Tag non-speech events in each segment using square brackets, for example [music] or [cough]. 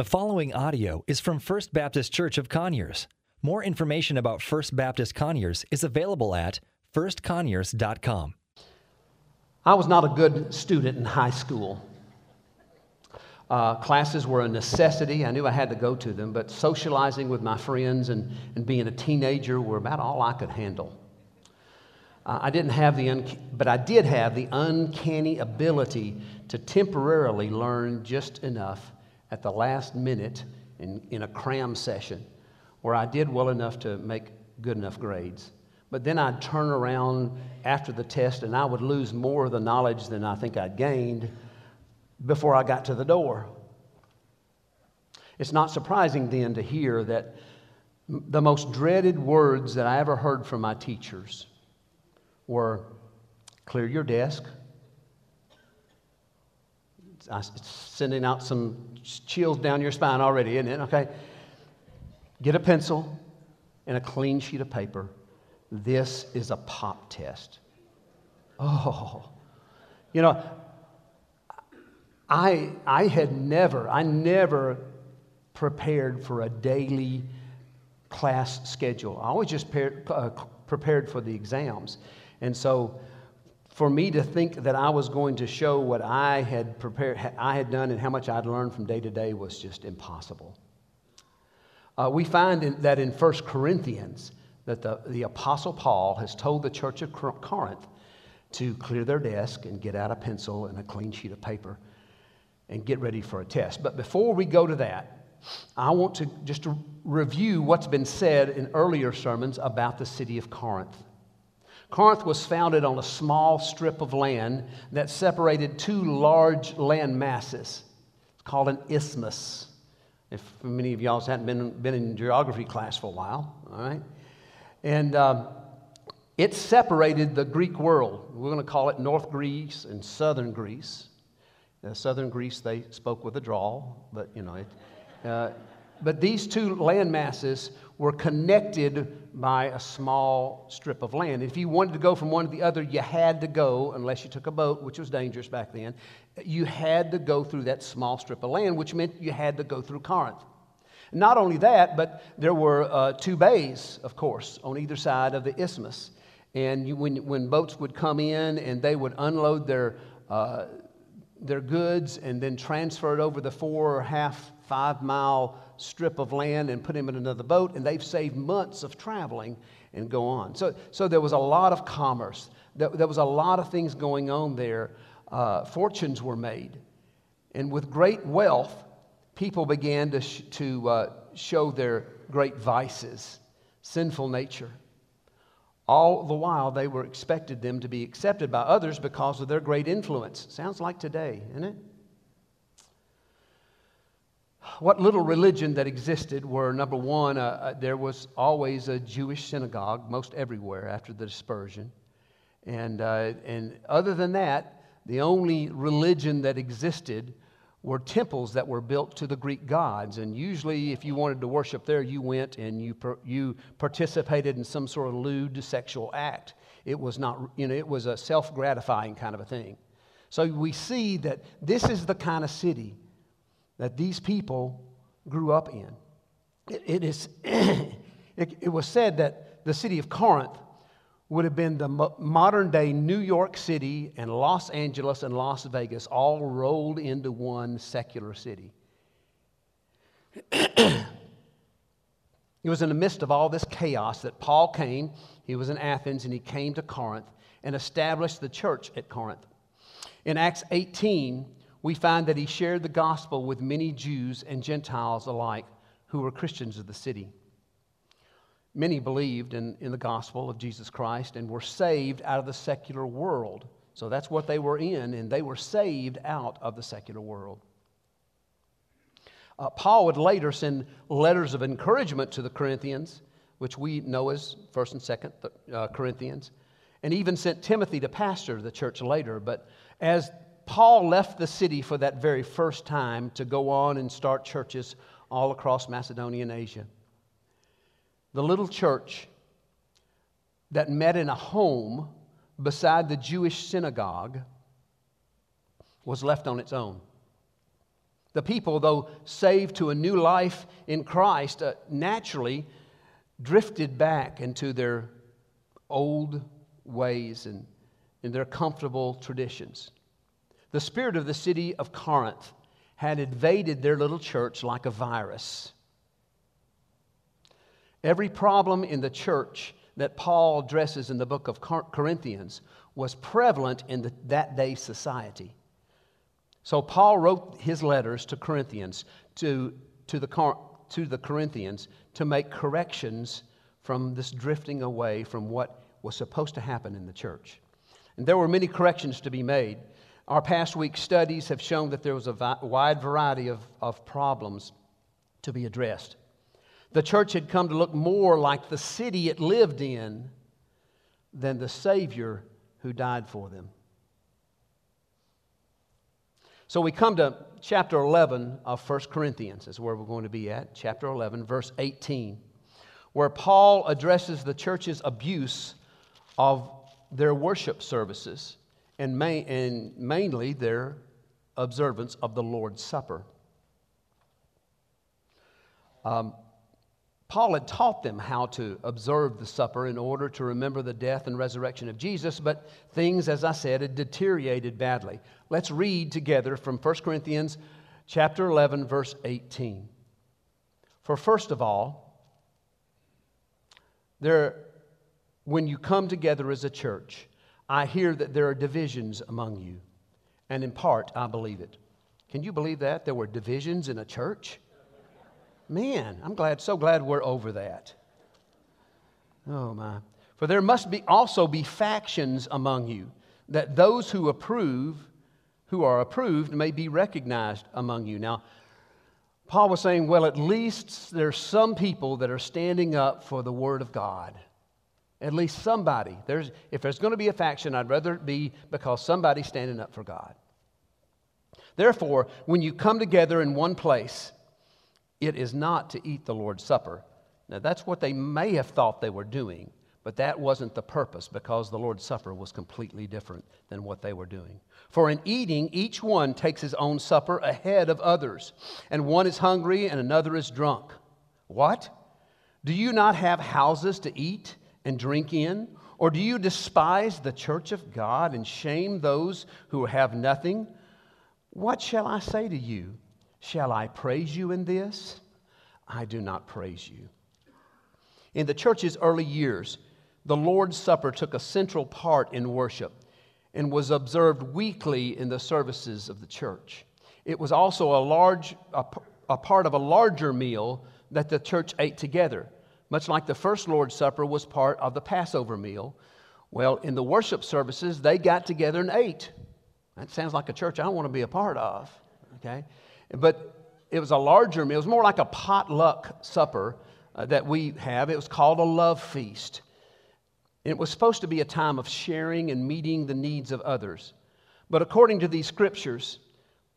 The following audio is from First Baptist Church of Conyers. More information about First Baptist Conyers is available at firstconyers.com. I was not a good student in high school. Uh, classes were a necessity. I knew I had to go to them, but socializing with my friends and, and being a teenager were about all I could handle. Uh, I didn't have the, un- but I did have the uncanny ability to temporarily learn just enough at the last minute in, in a cram session where I did well enough to make good enough grades. But then I'd turn around after the test and I would lose more of the knowledge than I think I'd gained before I got to the door. It's not surprising then to hear that the most dreaded words that I ever heard from my teachers were clear your desk. Sending out some chills down your spine already, isn't it? Okay. Get a pencil and a clean sheet of paper. This is a pop test. Oh, you know, I, I had never, I never prepared for a daily class schedule. I always just uh, prepared for the exams. And so for me to think that I was going to show what I had prepared, I had done, and how much I'd learned from day to day was just impossible. Uh, we find in, that in 1 Corinthians that the, the Apostle Paul has told the church of Corinth to clear their desk and get out a pencil and a clean sheet of paper and get ready for a test. But before we go to that, I want to just review what's been said in earlier sermons about the city of Corinth. Corinth was founded on a small strip of land that separated two large land masses. It's called an isthmus. If many of y'all hadn't been, been in geography class for a while, all right? And um, it separated the Greek world. We're going to call it North Greece and Southern Greece. Now, Southern Greece, they spoke with a drawl, but you know, it, uh, but these two land masses were connected by a small strip of land. If you wanted to go from one to the other, you had to go, unless you took a boat, which was dangerous back then, you had to go through that small strip of land, which meant you had to go through Corinth. Not only that, but there were uh, two bays, of course, on either side of the isthmus. And you, when, when boats would come in and they would unload their, uh, their goods and then transfer it over the four or half, five mile strip of land and put him in another boat, and they've saved months of traveling and go on. So, so there was a lot of commerce. There, there was a lot of things going on there. Uh, fortunes were made. And with great wealth, people began to, sh- to uh, show their great vices, sinful nature. All the while, they were expected them to be accepted by others because of their great influence. Sounds like today, isn't it? What little religion that existed were number one, uh, uh, there was always a Jewish synagogue, most everywhere after the dispersion. And, uh, and other than that, the only religion that existed were temples that were built to the Greek gods. And usually, if you wanted to worship there, you went and you, per, you participated in some sort of lewd sexual act. It was not, you know, it was a self gratifying kind of a thing. So we see that this is the kind of city that these people grew up in. it, it is, [clears throat] it, it was said that the city of Corinth would have been the modern day New York City and Los Angeles and Las Vegas all rolled into one secular city. [clears throat] it was in the midst of all this chaos that Paul came. He was in Athens and he came to Corinth and established the church at Corinth. In Acts 18, we find that he shared the gospel with many Jews and Gentiles alike who were Christians of the city. Many believed in, in the gospel of Jesus Christ and were saved out of the secular world. So that's what they were in, and they were saved out of the secular world. Uh, Paul would later send letters of encouragement to the Corinthians, which we know as 1st and 2nd uh, Corinthians, and even sent Timothy to pastor the church later. But as Paul left the city for that very first time to go on and start churches all across Macedonia and Asia. The little church that met in a home beside the Jewish synagogue was left on its own. The people, though saved to a new life in Christ, uh, naturally drifted back into their old ways and in their comfortable traditions. The spirit of the city of Corinth had invaded their little church like a virus. Every problem in the church that Paul addresses in the book of Corinthians was prevalent in the, that day society. So Paul wrote his letters to Corinthians to, to, the, to the Corinthians to make corrections from this drifting away from what was supposed to happen in the church. And there were many corrections to be made. Our past week's studies have shown that there was a wide variety of, of problems to be addressed. The church had come to look more like the city it lived in than the Savior who died for them. So we come to chapter 11 of 1 Corinthians, is where we're going to be at, chapter 11, verse 18, where Paul addresses the church's abuse of their worship services and, and mainly their observance of the Lord's Supper. Um, Paul had taught them how to observe the supper in order to remember the death and resurrection of Jesus, but things, as I said, had deteriorated badly. Let's read together from 1 Corinthians chapter 11, verse 18. For first of all, there, when you come together as a church, I hear that there are divisions among you, and in part I believe it. Can you believe that? There were divisions in a church? Man, I'm glad, so glad we're over that. Oh my. For there must be also be factions among you, that those who approve, who are approved, may be recognized among you. Now, Paul was saying, well, at least there's some people that are standing up for the Word of God. At least somebody. There's, if there's going to be a faction, I'd rather it be because somebody's standing up for God. Therefore, when you come together in one place, it is not to eat the Lord's Supper. Now, that's what they may have thought they were doing, but that wasn't the purpose because the Lord's Supper was completely different than what they were doing. For in eating, each one takes his own supper ahead of others, and one is hungry and another is drunk. What? Do you not have houses to eat and drink in? Or do you despise the church of God and shame those who have nothing? What shall I say to you? Shall I praise you in this? I do not praise you. In the church's early years, the Lord's Supper took a central part in worship and was observed weekly in the services of the church. It was also a large a, a part of a larger meal that the church ate together, much like the first Lord's Supper was part of the Passover meal. Well, in the worship services, they got together and ate. That sounds like a church I don't want to be a part of. Okay? But it was a larger meal. It was more like a potluck supper uh, that we have. It was called a love feast. It was supposed to be a time of sharing and meeting the needs of others. But according to these scriptures,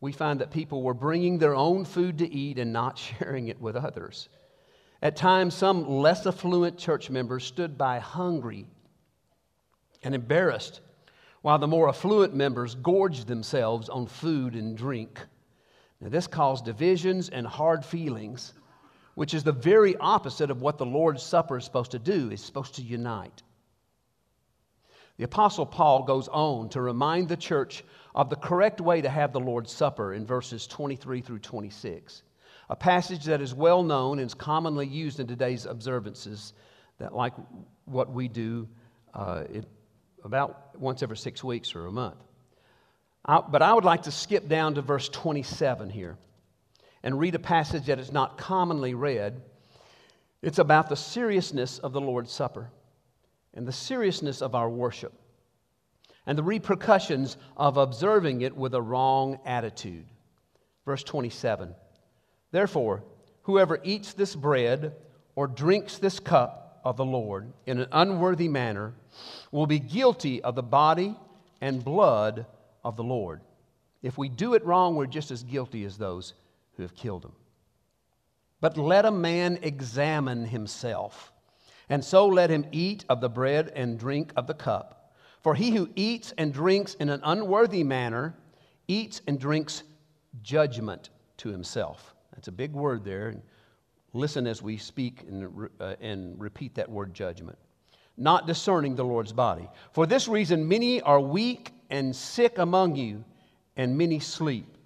we find that people were bringing their own food to eat and not [laughs] sharing it with others. At times, some less affluent church members stood by hungry and embarrassed, while the more affluent members gorged themselves on food and drink. Now, this caused divisions and hard feelings, which is the very opposite of what the Lord's Supper is supposed to do. It's supposed to unite. The Apostle Paul goes on to remind the church of the correct way to have the Lord's Supper in verses 23 through 26, a passage that is well known and is commonly used in today's observances, that like what we do uh, it, about once every six weeks or a month. I, but I would like to skip down to verse 27 here and read a passage that is not commonly read. It's about the seriousness of the Lord's Supper and the seriousness of our worship and the repercussions of observing it with a wrong attitude. Verse 27 Therefore, whoever eats this bread or drinks this cup of the Lord in an unworthy manner will be guilty of the body and blood of the Lord. If we do it wrong, we're just as guilty as those who have killed him. But let a man examine himself, and so let him eat of the bread and drink of the cup. For he who eats and drinks in an unworthy manner eats and drinks judgment to himself. That's a big word there. Listen as we speak and, uh, and repeat that word judgment. Not discerning the Lord's body. For this reason, many are weak and sick among you, and many sleep.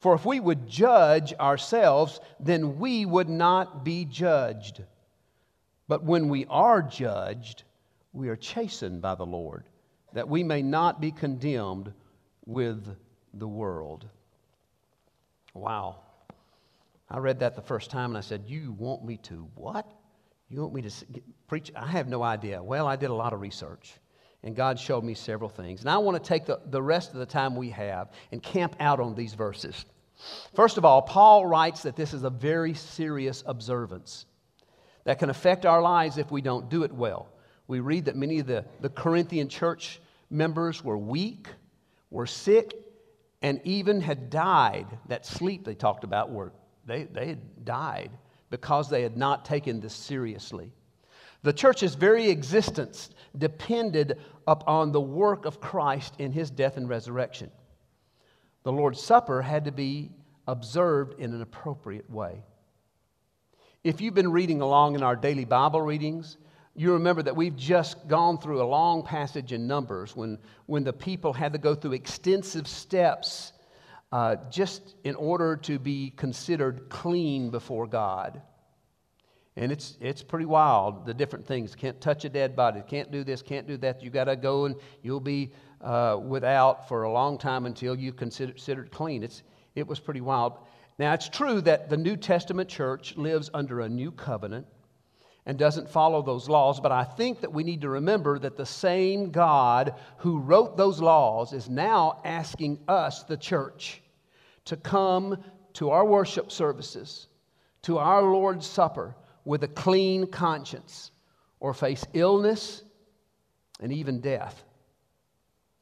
For if we would judge ourselves, then we would not be judged. But when we are judged, we are chastened by the Lord, that we may not be condemned with the world. Wow. I read that the first time and I said, You want me to what? You want me to preach? I have no idea. Well, I did a lot of research and God showed me several things. And I want to take the, the rest of the time we have and camp out on these verses. First of all, Paul writes that this is a very serious observance that can affect our lives if we don't do it well. We read that many of the, the Corinthian church members were weak, were sick, and even had died. That sleep they talked about, were, they, they had died because they had not taken this seriously. The church's very existence depended upon the work of Christ in his death and resurrection. The Lord's Supper had to be observed in an appropriate way. If you've been reading along in our daily Bible readings, you remember that we've just gone through a long passage in Numbers when, when the people had to go through extensive steps uh, just in order to be considered clean before God. And it's, it's pretty wild, the different things. Can't touch a dead body, can't do this, can't do that. You got to go and you'll be uh, without for a long time until you consider considered clean. It's, it was pretty wild. Now, it's true that the New Testament church lives under a new covenant and doesn't follow those laws, but I think that we need to remember that the same God who wrote those laws is now asking us, the church, to come to our worship services, to our Lord's Supper with a clean conscience or face illness and even death.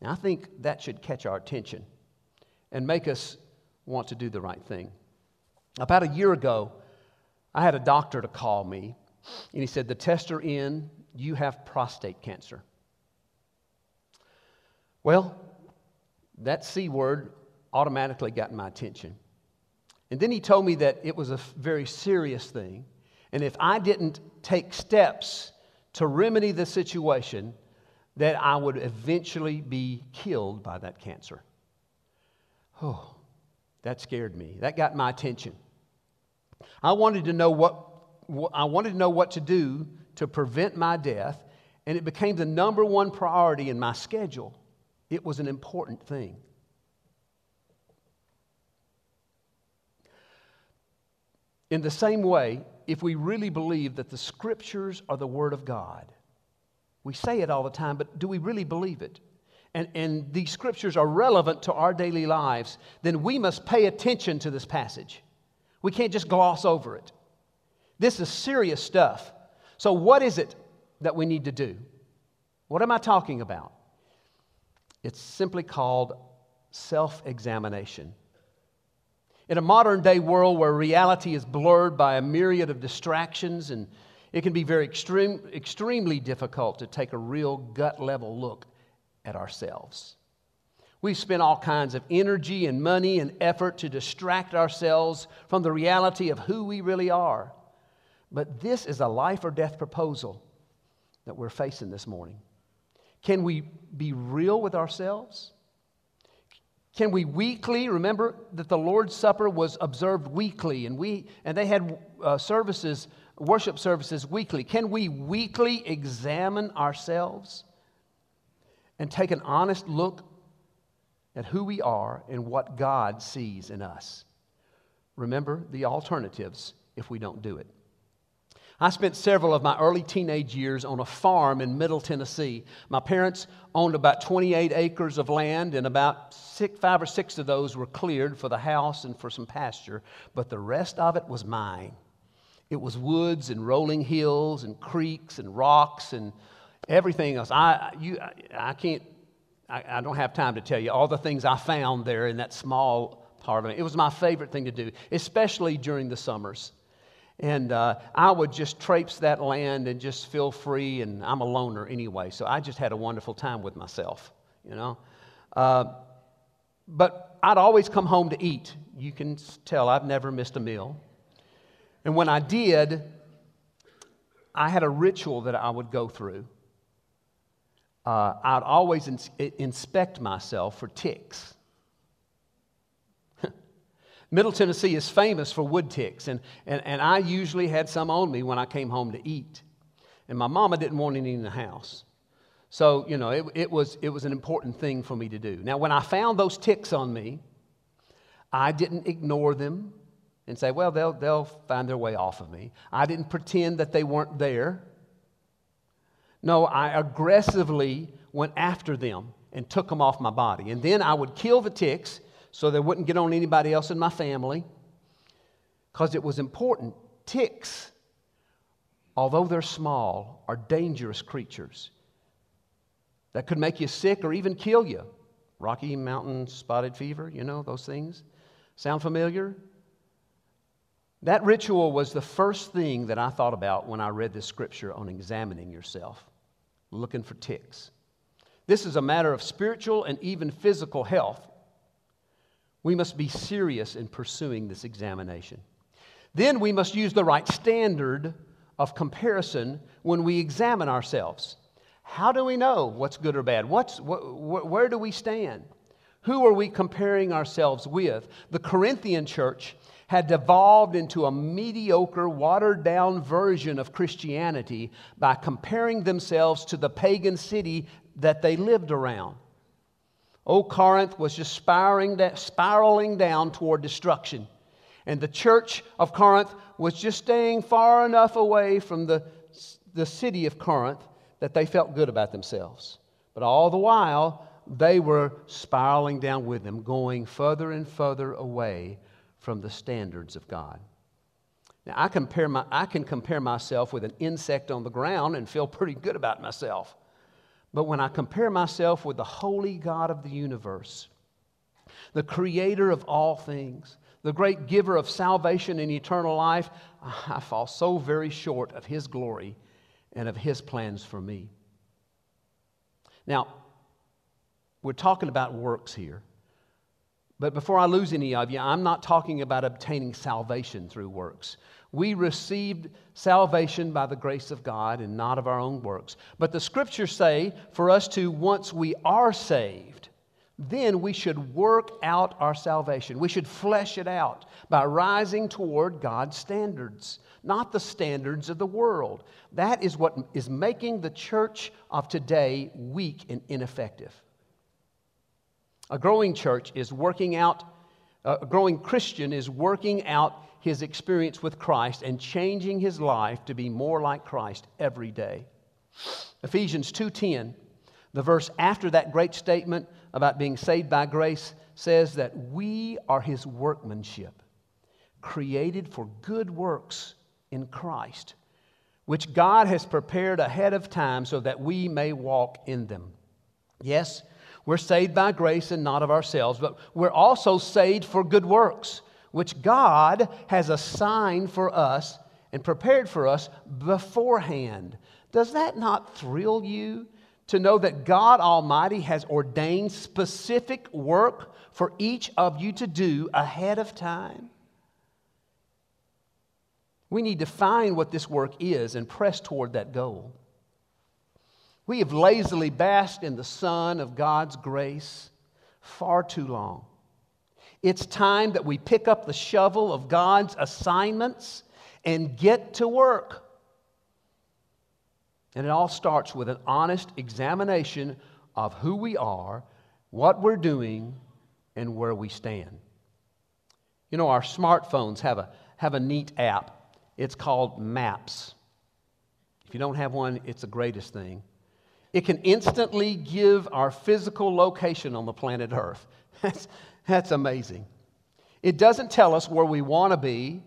Now, I think that should catch our attention and make us want to do the right thing. About a year ago, I had a doctor to call me and he said, The tests are in, you have prostate cancer. Well, that C word automatically got my attention. And then he told me that it was a very serious thing. And if I didn't take steps to remedy the situation, that I would eventually be killed by that cancer. Oh, that scared me. That got my attention. I wanted to know what I wanted to know what to do to prevent my death, and it became the number one priority in my schedule. It was an important thing. In the same way, if we really believe that the scriptures are the Word of God, we say it all the time, but do we really believe it? And, and these scriptures are relevant to our daily lives, then we must pay attention to this passage. We can't just gloss over it. This is serious stuff. So, what is it that we need to do? What am I talking about? It's simply called self examination. In a modern day world where reality is blurred by a myriad of distractions, and it can be very extreme, extremely difficult to take a real gut level look at ourselves. We've spent all kinds of energy and money and effort to distract ourselves from the reality of who we really are. But this is a life or death proposal that we're facing this morning. Can we be real with ourselves? Can we weekly remember that the Lord's Supper was observed weekly, and we and they had uh, services, worship services weekly. Can we weekly examine ourselves and take an honest look at who we are and what God sees in us? Remember the alternatives if we don't do it. I spent several of my early teenage years on a farm in Middle Tennessee. My parents owned about 28 acres of land, and about six, five or six of those were cleared for the house and for some pasture, but the rest of it was mine. It was woods and rolling hills and creeks and rocks and everything else. I, you, I can't, I, I don't have time to tell you all the things I found there in that small part of it. It was my favorite thing to do, especially during the summers. And uh, I would just traipse that land and just feel free. And I'm a loner anyway, so I just had a wonderful time with myself, you know. Uh, but I'd always come home to eat. You can tell I've never missed a meal. And when I did, I had a ritual that I would go through. Uh, I'd always ins- inspect myself for ticks. Middle Tennessee is famous for wood ticks, and, and, and I usually had some on me when I came home to eat. And my mama didn't want any in the house. So, you know, it, it, was, it was an important thing for me to do. Now, when I found those ticks on me, I didn't ignore them and say, well, they'll, they'll find their way off of me. I didn't pretend that they weren't there. No, I aggressively went after them and took them off my body. And then I would kill the ticks so they wouldn't get on anybody else in my family because it was important. Ticks, although they're small, are dangerous creatures that could make you sick or even kill you. Rocky Mountain spotted fever, you know, those things. Sound familiar? That ritual was the first thing that I thought about when I read this scripture on examining yourself, looking for ticks. This is a matter of spiritual and even physical health. We must be serious in pursuing this examination. Then we must use the right standard of comparison when we examine ourselves. How do we know what's good or bad? What's, wh- where do we stand? Who are we comparing ourselves with? The Corinthian church had devolved into a mediocre, watered down version of Christianity by comparing themselves to the pagan city that they lived around. Old Corinth was just spiraling, spiraling down toward destruction. And the church of Corinth was just staying far enough away from the, the city of Corinth that they felt good about themselves. But all the while, they were spiraling down with them, going further and further away from the standards of God. Now, I, compare my, I can compare myself with an insect on the ground and feel pretty good about myself. But when I compare myself with the holy God of the universe, the creator of all things, the great giver of salvation and eternal life, I fall so very short of his glory and of his plans for me. Now, we're talking about works here. But before I lose any of you, I'm not talking about obtaining salvation through works. We received salvation by the grace of God and not of our own works. But the scriptures say for us to, once we are saved, then we should work out our salvation. We should flesh it out by rising toward God's standards, not the standards of the world. That is what is making the church of today weak and ineffective. A growing church is working out, a growing Christian is working out his experience with Christ and changing his life to be more like Christ every day. Ephesians 2:10, the verse after that great statement about being saved by grace says that we are his workmanship, created for good works in Christ, which God has prepared ahead of time so that we may walk in them. Yes, we're saved by grace and not of ourselves, but we're also saved for good works, which God has assigned for us and prepared for us beforehand. Does that not thrill you to know that God Almighty has ordained specific work for each of you to do ahead of time? We need to find what this work is and press toward that goal. We have lazily basked in the sun of God's grace far too long. It's time that we pick up the shovel of God's assignments and get to work. And it all starts with an honest examination of who we are, what we're doing, and where we stand. You know, our smartphones have a, have a neat app. It's called Maps. If you don't have one, it's the greatest thing. It can instantly give our physical location on the planet Earth. [laughs] that's amazing. It doesn't tell us where we want to be.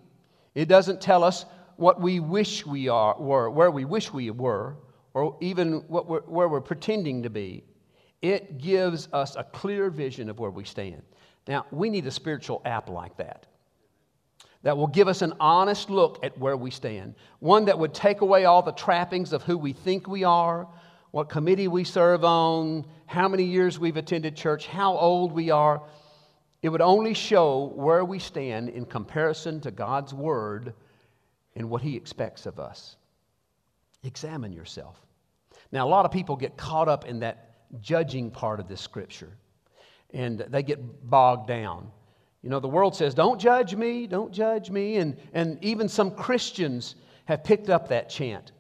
It doesn't tell us what we wish we are, were, where we wish we were, or even what we're, where we're pretending to be. It gives us a clear vision of where we stand. Now, we need a spiritual app like that that will give us an honest look at where we stand. One that would take away all the trappings of who we think we are, what committee we serve on, how many years we've attended church, how old we are. It would only show where we stand in comparison to God's Word and what He expects of us. Examine yourself. Now, a lot of people get caught up in that judging part of this scripture and they get bogged down. You know, the world says, don't judge me, don't judge me. And, and even some Christians have picked up that chant.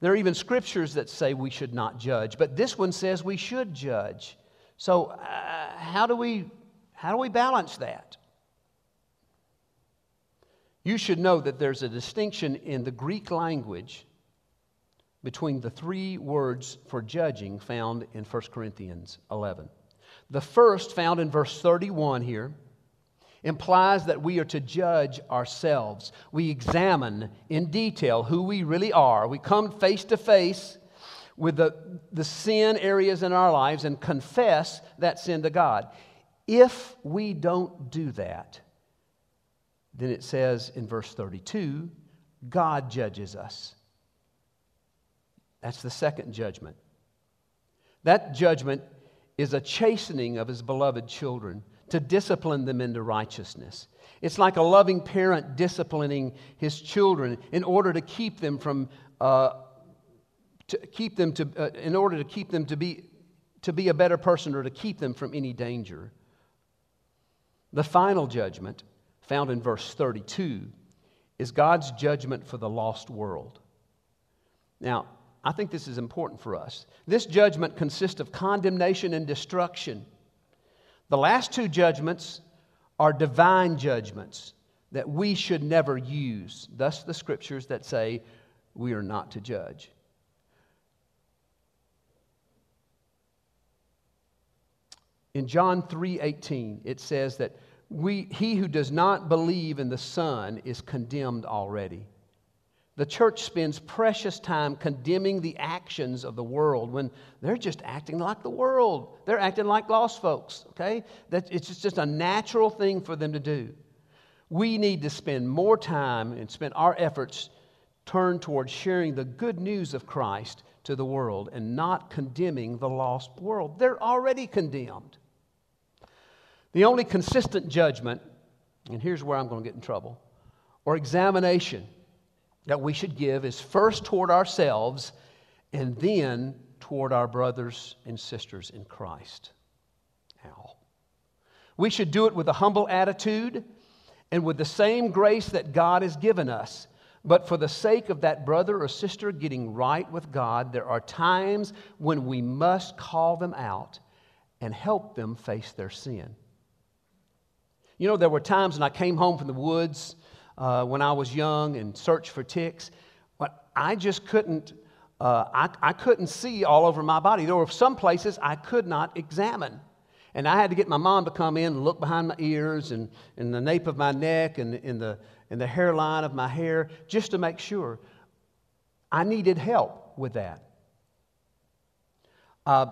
There are even scriptures that say we should not judge, but this one says we should judge. So, uh, how, do we, how do we balance that? You should know that there's a distinction in the Greek language between the three words for judging found in 1 Corinthians 11. The first, found in verse 31 here, implies that we are to judge ourselves. We examine in detail who we really are. We come face to face with the, the sin areas in our lives and confess that sin to God. If we don't do that, then it says in verse 32 God judges us. That's the second judgment. That judgment is a chastening of his beloved children to discipline them into righteousness. It's like a loving parent disciplining his children in order to keep them from, uh, to keep them to, uh, in order to keep them to be, to be a better person or to keep them from any danger. The final judgment, found in verse 32, is God's judgment for the lost world. Now, I think this is important for us. This judgment consists of condemnation and destruction. The last two judgments are divine judgments that we should never use. Thus, the scriptures that say we are not to judge. In John 3:18 it says that we, he who does not believe in the Son is condemned already the church spends precious time condemning the actions of the world when they're just acting like the world. They're acting like lost folks, okay? That it's just a natural thing for them to do. We need to spend more time and spend our efforts turned towards sharing the good news of Christ to the world and not condemning the lost world. They're already condemned. The only consistent judgment, and here's where I'm going to get in trouble, or examination that we should give is first toward ourselves and then toward our brothers and sisters in Christ. How? We should do it with a humble attitude and with the same grace that God has given us. But for the sake of that brother or sister getting right with God, there are times when we must call them out and help them face their sin. You know, there were times when I came home from the woods uh, when I was young and searched for ticks, but I just couldn't. Uh, I, I couldn't see all over my body. There were some places I could not examine. And I had to get my mom to come in and look behind my ears and, and the nape of my neck and in the, and the hairline of my hair just to make sure. I needed help with that. Uh,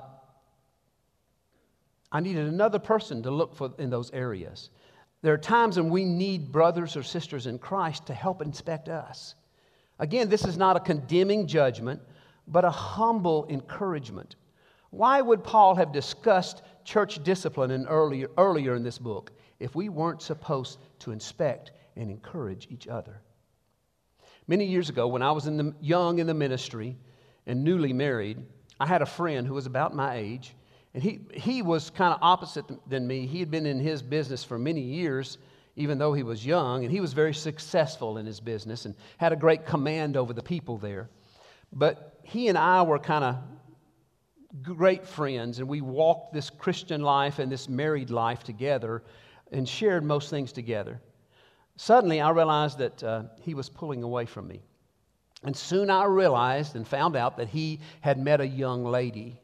I needed another person to look for in those areas. There are times when we need brothers or sisters in Christ to help inspect us. Again, this is not a condemning judgment, but a humble encouragement. Why would Paul have discussed church discipline in earlier, earlier in this book if we weren't supposed to inspect and encourage each other? Many years ago, when I was in the, young in the ministry and newly married, I had a friend who was about my age and he, he was kind of opposite than me. He had been in his business for many years, even though he was young, and he was very successful in his business and had a great command over the people there. But he and I were kind of great friends, and we walked this Christian life and this married life together and shared most things together. Suddenly, I realized that uh, he was pulling away from me. And soon I realized and found out that he had met a young lady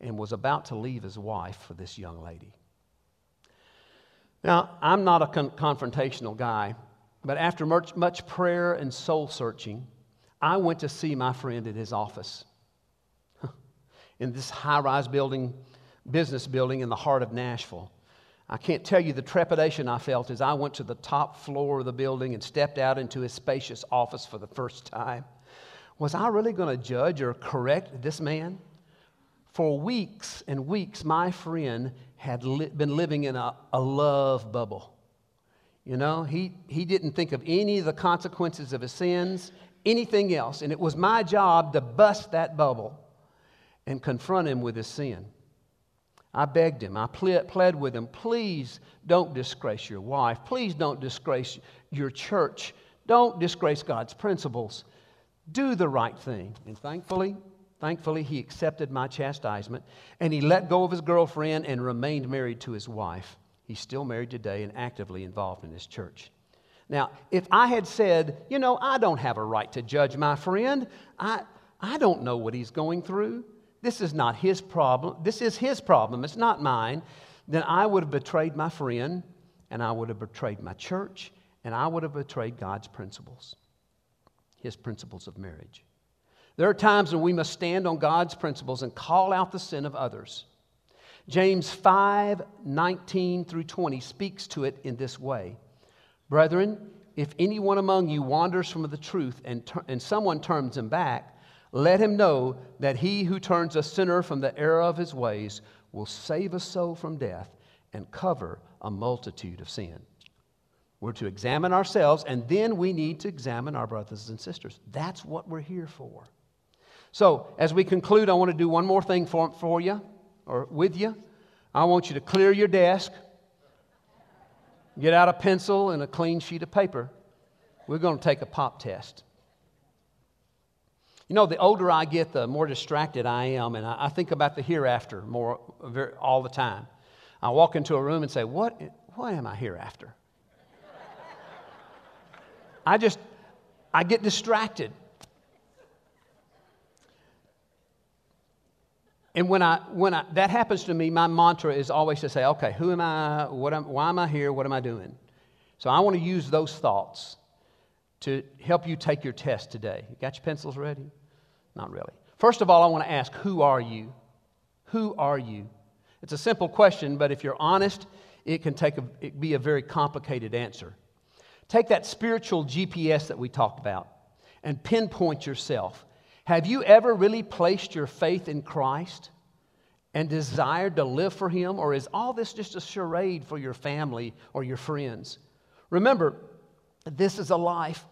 and was about to leave his wife for this young lady. Now, I'm not a con- confrontational guy, but after much, much prayer and soul searching, I went to see my friend at his office [laughs] in this high rise building, business building in the heart of Nashville. I can't tell you the trepidation I felt as I went to the top floor of the building and stepped out into his spacious office for the first time. Was I really going to judge or correct this man? For weeks and weeks, my friend had li- been living in a, a love bubble. You know, he, he didn't think of any of the consequences of his sins, anything else. And it was my job to bust that bubble and confront him with his sin. I begged him, I pled, pled with him, please don't disgrace your wife. Please don't disgrace your church. Don't disgrace God's principles. Do the right thing. And thankfully, thankfully, he accepted my chastisement and he let go of his girlfriend and remained married to his wife. He's still married today and actively involved in his church. Now, if I had said, you know, I don't have a right to judge my friend, I, I don't know what he's going through. This is not his problem. This is his problem. It's not mine. Then I would have betrayed my friend, and I would have betrayed my church, and I would have betrayed God's principles, his principles of marriage. There are times when we must stand on God's principles and call out the sin of others. James 5 19 through 20 speaks to it in this way Brethren, if anyone among you wanders from the truth and, ter- and someone turns him back, let him know that he who turns a sinner from the error of his ways will save a soul from death and cover a multitude of sin. We're to examine ourselves, and then we need to examine our brothers and sisters. That's what we're here for. So, as we conclude, I want to do one more thing for, for you or with you. I want you to clear your desk, get out a pencil and a clean sheet of paper. We're going to take a pop test. You know, the older I get, the more distracted I am, and I, think about the hereafter more all the time. I walk into a room and say, What, what am I hereafter? [laughs] I just, I get distracted. And when, I, when I, that happens to me, my mantra is always to say, okay, who am I? What am, why am I here? What am I doing? So I want to use those thoughts to help you take your test today. You got your pencils ready? Not really. First of all, I want to ask, who are you? Who are you? It's a simple question, but if you're honest, it can take a, it be a very complicated answer. Take that spiritual GPS that we talked about and pinpoint yourself. Have you ever really placed your faith in Christ and desired to live for Him, or is all this just a charade for your family or your friends? Remember, this is a life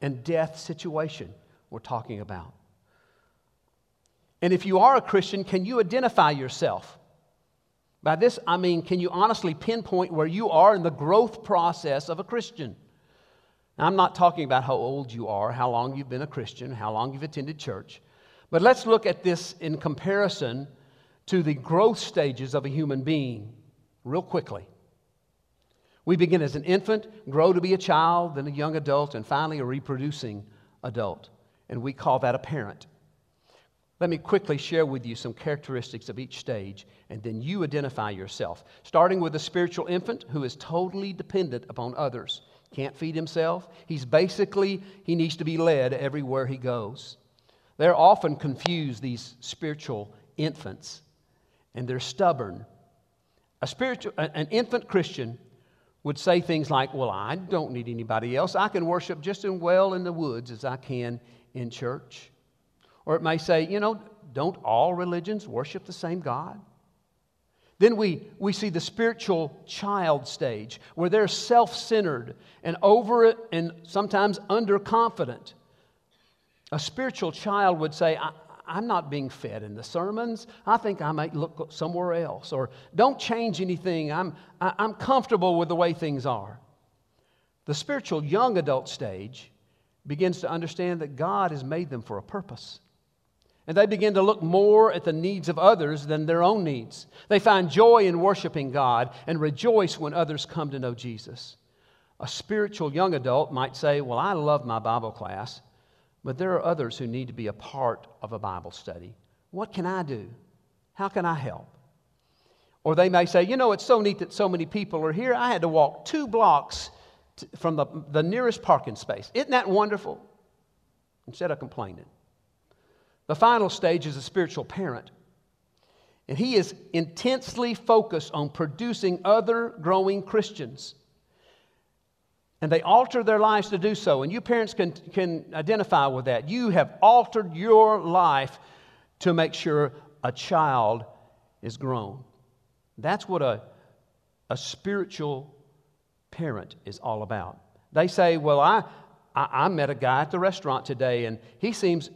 and death situation we're talking about. And if you are a Christian, can you identify yourself? By this, I mean, can you honestly pinpoint where you are in the growth process of a Christian? Now, I'm not talking about how old you are, how long you've been a Christian, how long you've attended church, but let's look at this in comparison to the growth stages of a human being real quickly. We begin as an infant, grow to be a child, then a young adult, and finally a reproducing adult. And we call that a parent. Let me quickly share with you some characteristics of each stage, and then you identify yourself. Starting with a spiritual infant who is totally dependent upon others. Can't feed himself. He's basically, he needs to be led everywhere he goes. They're often confused, these spiritual infants, and they're stubborn. A spiritual, an infant Christian would say things like, Well, I don't need anybody else. I can worship just as well in the woods as I can in church. Or it may say, you know, don't all religions worship the same God? Then we, we see the spiritual child stage where they're self centered and over and sometimes underconfident. A spiritual child would say, I'm not being fed in the sermons. I think I might look somewhere else. Or don't change anything. I'm, I, I'm comfortable with the way things are. The spiritual young adult stage begins to understand that God has made them for a purpose. And they begin to look more at the needs of others than their own needs. They find joy in worshiping God and rejoice when others come to know Jesus. A spiritual young adult might say, Well, I love my Bible class, but there are others who need to be a part of a Bible study. What can I do? How can I help? Or they may say, You know, it's so neat that so many people are here. I had to walk two blocks to, from the, the nearest parking space. Isn't that wonderful? Instead of complaining. The final stage is a spiritual parent. And he is intensely focused on producing other growing Christians. And they alter their lives to do so. And you parents can, can identify with that. You have altered your life to make sure a child is grown. That's what a, a spiritual parent is all about. They say, Well, I, I, I met a guy at the restaurant today, and he seems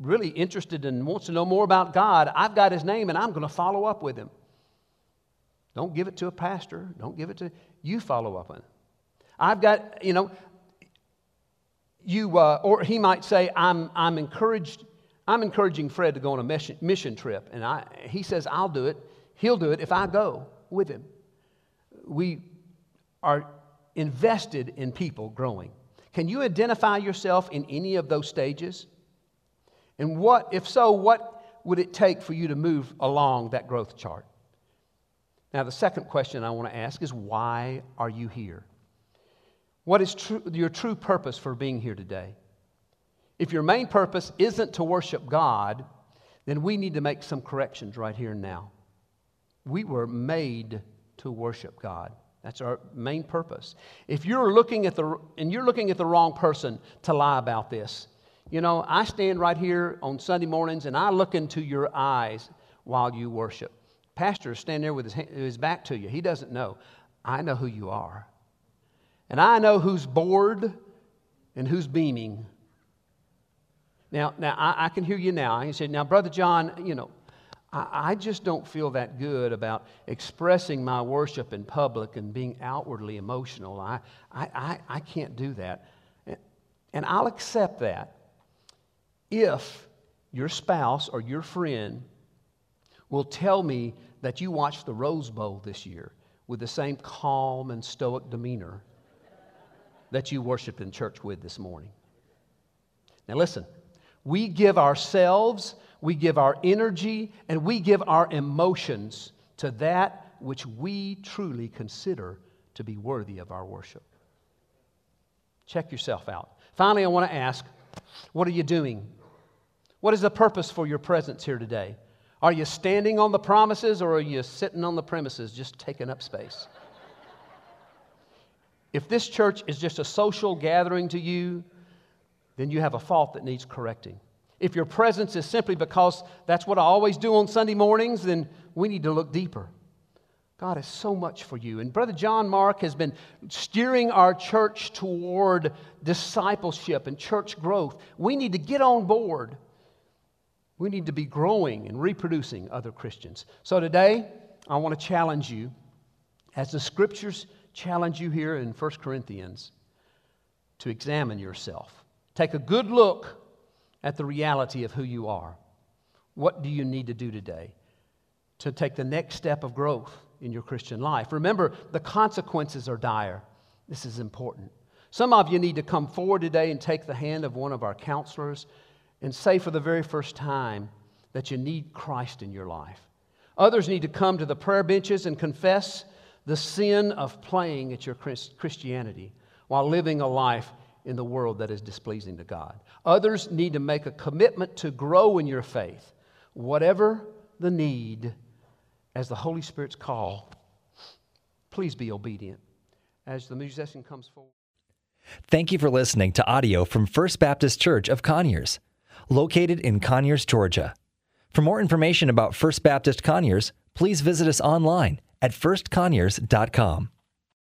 really interested and wants to know more about God. I've got his name, and I'm going to follow up with him. Don't give it to a pastor. Don't give it to you. Follow up on it. I've got, you know, you, uh, or he might say, I'm, I'm encouraged. I'm encouraging Fred to go on a mission, mission trip, and I, he says, I'll do it. He'll do it if I go with him. We are invested in people growing. Can you identify yourself in any of those stages? And what, if so, what would it take for you to move along that growth chart? Now, the second question I want to ask is why are you here? What is true, your true purpose for being here today? If your main purpose isn't to worship God, then we need to make some corrections right here and now. We were made to worship God. That's our main purpose. If you're looking at the and you're looking at the wrong person to lie about this. You know, I stand right here on Sunday mornings and I look into your eyes while you worship. Pastor is standing there with his, his back to you. He doesn't know. I know who you are. And I know who's bored and who's beaming. Now, now I, I can hear you now. Can say, now, Brother John, you know, I, I just don't feel that good about expressing my worship in public and being outwardly emotional. I, I, I, I can't do that. And I'll accept that if your spouse or your friend will tell me that you watched the Rose Bowl this year with the same calm and stoic demeanor that you worshiped in church with this morning. Now, listen, we give ourselves we give our energy, and we give our emotions to that which we truly consider to be worthy of our worship. Check yourself out. Finally, I want to ask what are you doing? What is the purpose for your presence here today? Are you standing on the promises or are you sitting on the premises just taking up space? if this church is just a social gathering to you, then you have a fault that needs correcting. If your presence is simply because that's what I always do on Sunday mornings, then we need to look deeper. God has so much for you. And Brother John Mark has been steering our church toward discipleship and church growth. We need to get on board. We need to be growing and reproducing other Christians. So today, I want to challenge you, as the scriptures challenge you here in 1 Corinthians, to examine yourself. Take a good look at the reality of who you are. What do you need to do today to take the next step of growth in your Christian life? Remember, the consequences are dire. This is important. Some of you need to come forward today and take the hand of one of our counselors and say for the very first time that you need Christ in your life. Others need to come to the prayer benches and confess the sin of playing at your Christianity while living a life in the world that is displeasing to God. Others need to make a commitment to grow in your faith, whatever the need, as the Holy Spirit's call. Please be obedient as the musician comes forward. Thank you for listening to audio from First Baptist Church of Conyers, located in Conyers, Georgia. For more information about First Baptist Conyers, please visit us online at firstconyers.com.